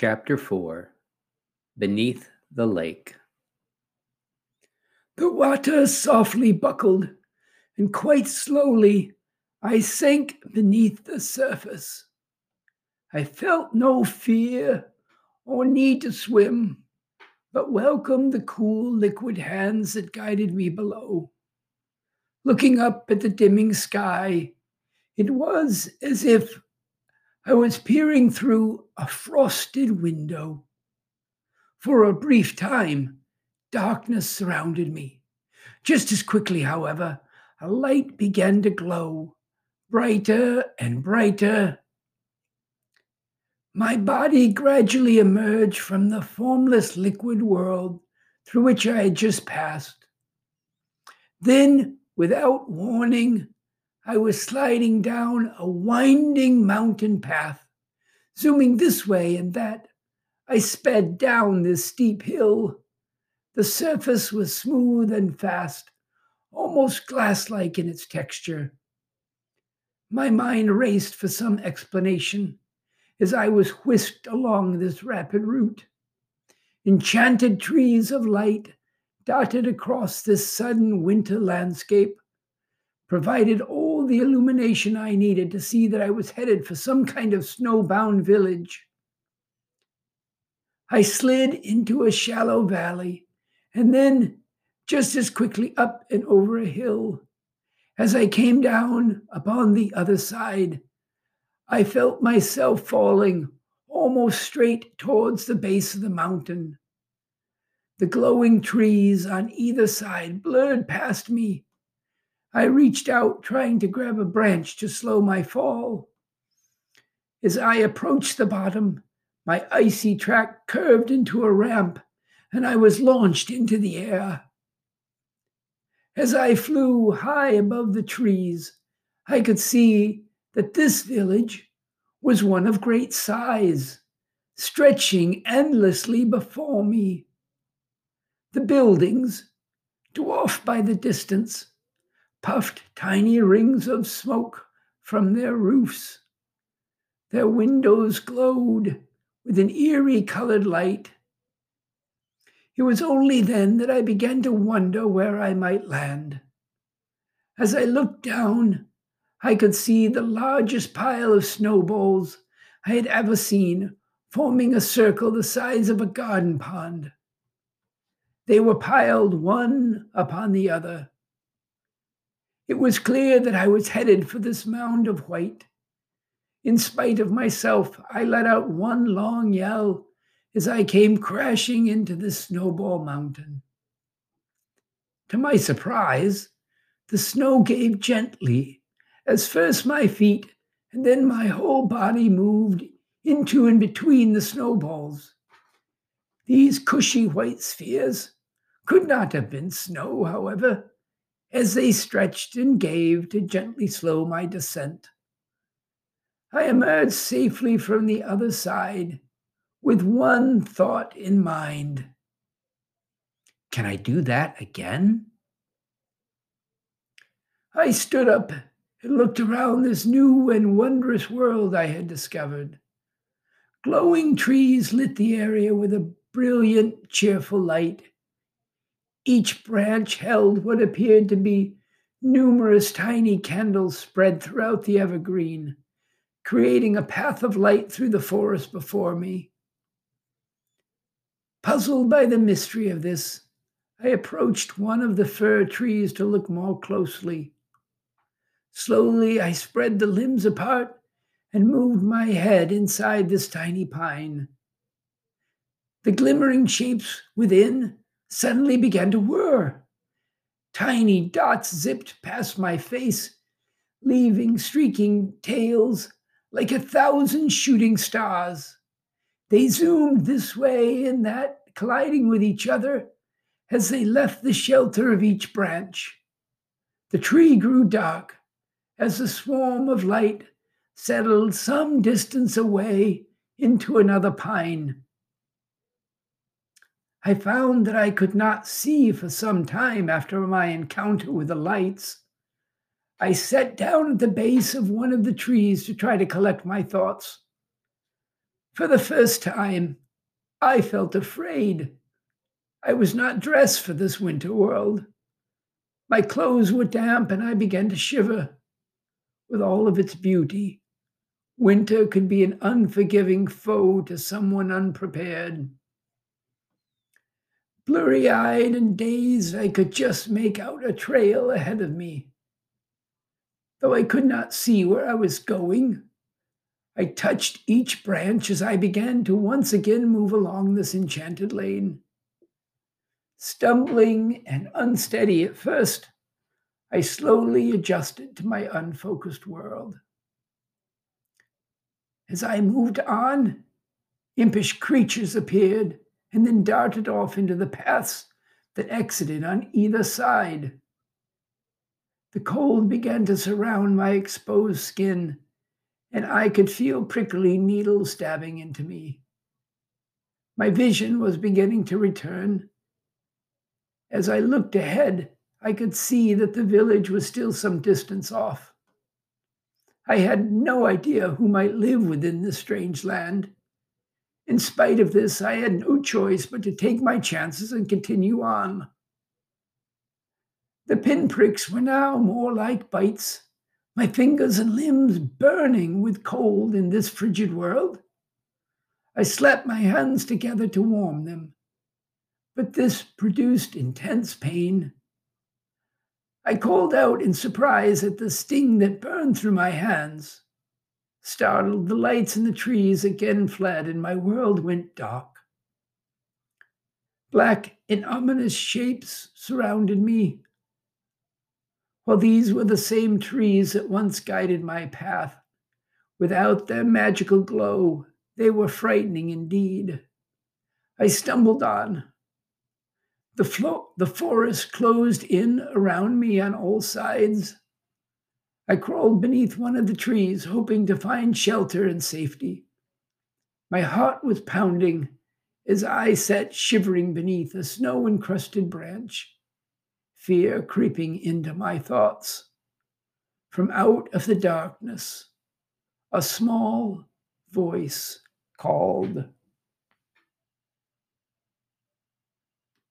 Chapter 4 Beneath the Lake The water softly buckled, and quite slowly I sank beneath the surface. I felt no fear or need to swim, but welcomed the cool liquid hands that guided me below. Looking up at the dimming sky, it was as if I was peering through a frosted window. For a brief time, darkness surrounded me. Just as quickly, however, a light began to glow, brighter and brighter. My body gradually emerged from the formless liquid world through which I had just passed. Then, without warning, I was sliding down a winding mountain path, zooming this way and that. I sped down this steep hill. The surface was smooth and fast, almost glass like in its texture. My mind raced for some explanation as I was whisked along this rapid route. Enchanted trees of light dotted across this sudden winter landscape provided all the illumination I needed to see that I was headed for some kind of snowbound village. I slid into a shallow valley and then just as quickly up and over a hill. As I came down upon the other side, I felt myself falling almost straight towards the base of the mountain. The glowing trees on either side blurred past me I reached out, trying to grab a branch to slow my fall. As I approached the bottom, my icy track curved into a ramp, and I was launched into the air. As I flew high above the trees, I could see that this village was one of great size, stretching endlessly before me. The buildings, dwarfed by the distance, puffed tiny rings of smoke from their roofs. Their windows glowed with an eerie colored light. It was only then that I began to wonder where I might land. As I looked down, I could see the largest pile of snowballs I had ever seen, forming a circle the size of a garden pond. They were piled one upon the other, it was clear that I was headed for this mound of white. In spite of myself, I let out one long yell as I came crashing into the snowball mountain. To my surprise, the snow gave gently as first my feet and then my whole body moved into and between the snowballs. These cushy white spheres could not have been snow, however as they stretched and gave to gently slow my descent. I emerged safely from the other side with one thought in mind Can I do that again? I stood up and looked around this new and wondrous world I had discovered. Glowing trees lit the area with a brilliant, cheerful light. Each branch held what appeared to be numerous tiny candles spread throughout the evergreen, creating a path of light through the forest before me. Puzzled by the mystery of this, I approached one of the fir trees to look more closely. Slowly, I spread the limbs apart and moved my head inside this tiny pine. The glimmering shapes within suddenly began to whir. Tiny dots zipped past my face, leaving streaking tails like a thousand shooting stars. They zoomed this way and that, colliding with each other as they left the shelter of each branch. The tree grew dark as the swarm of light settled some distance away into another pine. I found that I could not see for some time after my encounter with the lights. I sat down at the base of one of the trees to try to collect my thoughts. For the first time, I felt afraid. I was not dressed for this winter world. My clothes were damp and I began to shiver. With all of its beauty, winter could be an unforgiving foe to someone unprepared. Blurry eyed and dazed, I could just make out a trail ahead of me. Though I could not see where I was going, I touched each branch as I began to once again move along this enchanted lane. Stumbling and unsteady at first, I slowly adjusted to my unfocused world. As I moved on, impish creatures appeared and then darted off into the paths that exited on either side. The cold began to surround my exposed skin, and I could feel prickly needles stabbing into me. My vision was beginning to return. As I looked ahead, I could see that the village was still some distance off. I had no idea who might live within this strange land. In spite of this, I had no choice but to take my chances and continue on. The pinpricks were now more like bites, my fingers and limbs burning with cold in this frigid world. I slapped my hands together to warm them, but this produced intense pain. I called out in surprise at the sting that burned through my hands. Startled, the lights in the trees again fled, and my world went dark. Black and ominous shapes surrounded me, well, these were the same trees that once guided my path. Without their magical glow, they were frightening indeed. I stumbled on. The, flo- the forest closed in around me on all sides. I crawled beneath one of the trees, hoping to find shelter and safety. My heart was pounding as I sat shivering beneath a snow encrusted branch fear creeping into my thoughts. From out of the darkness, a small voice called.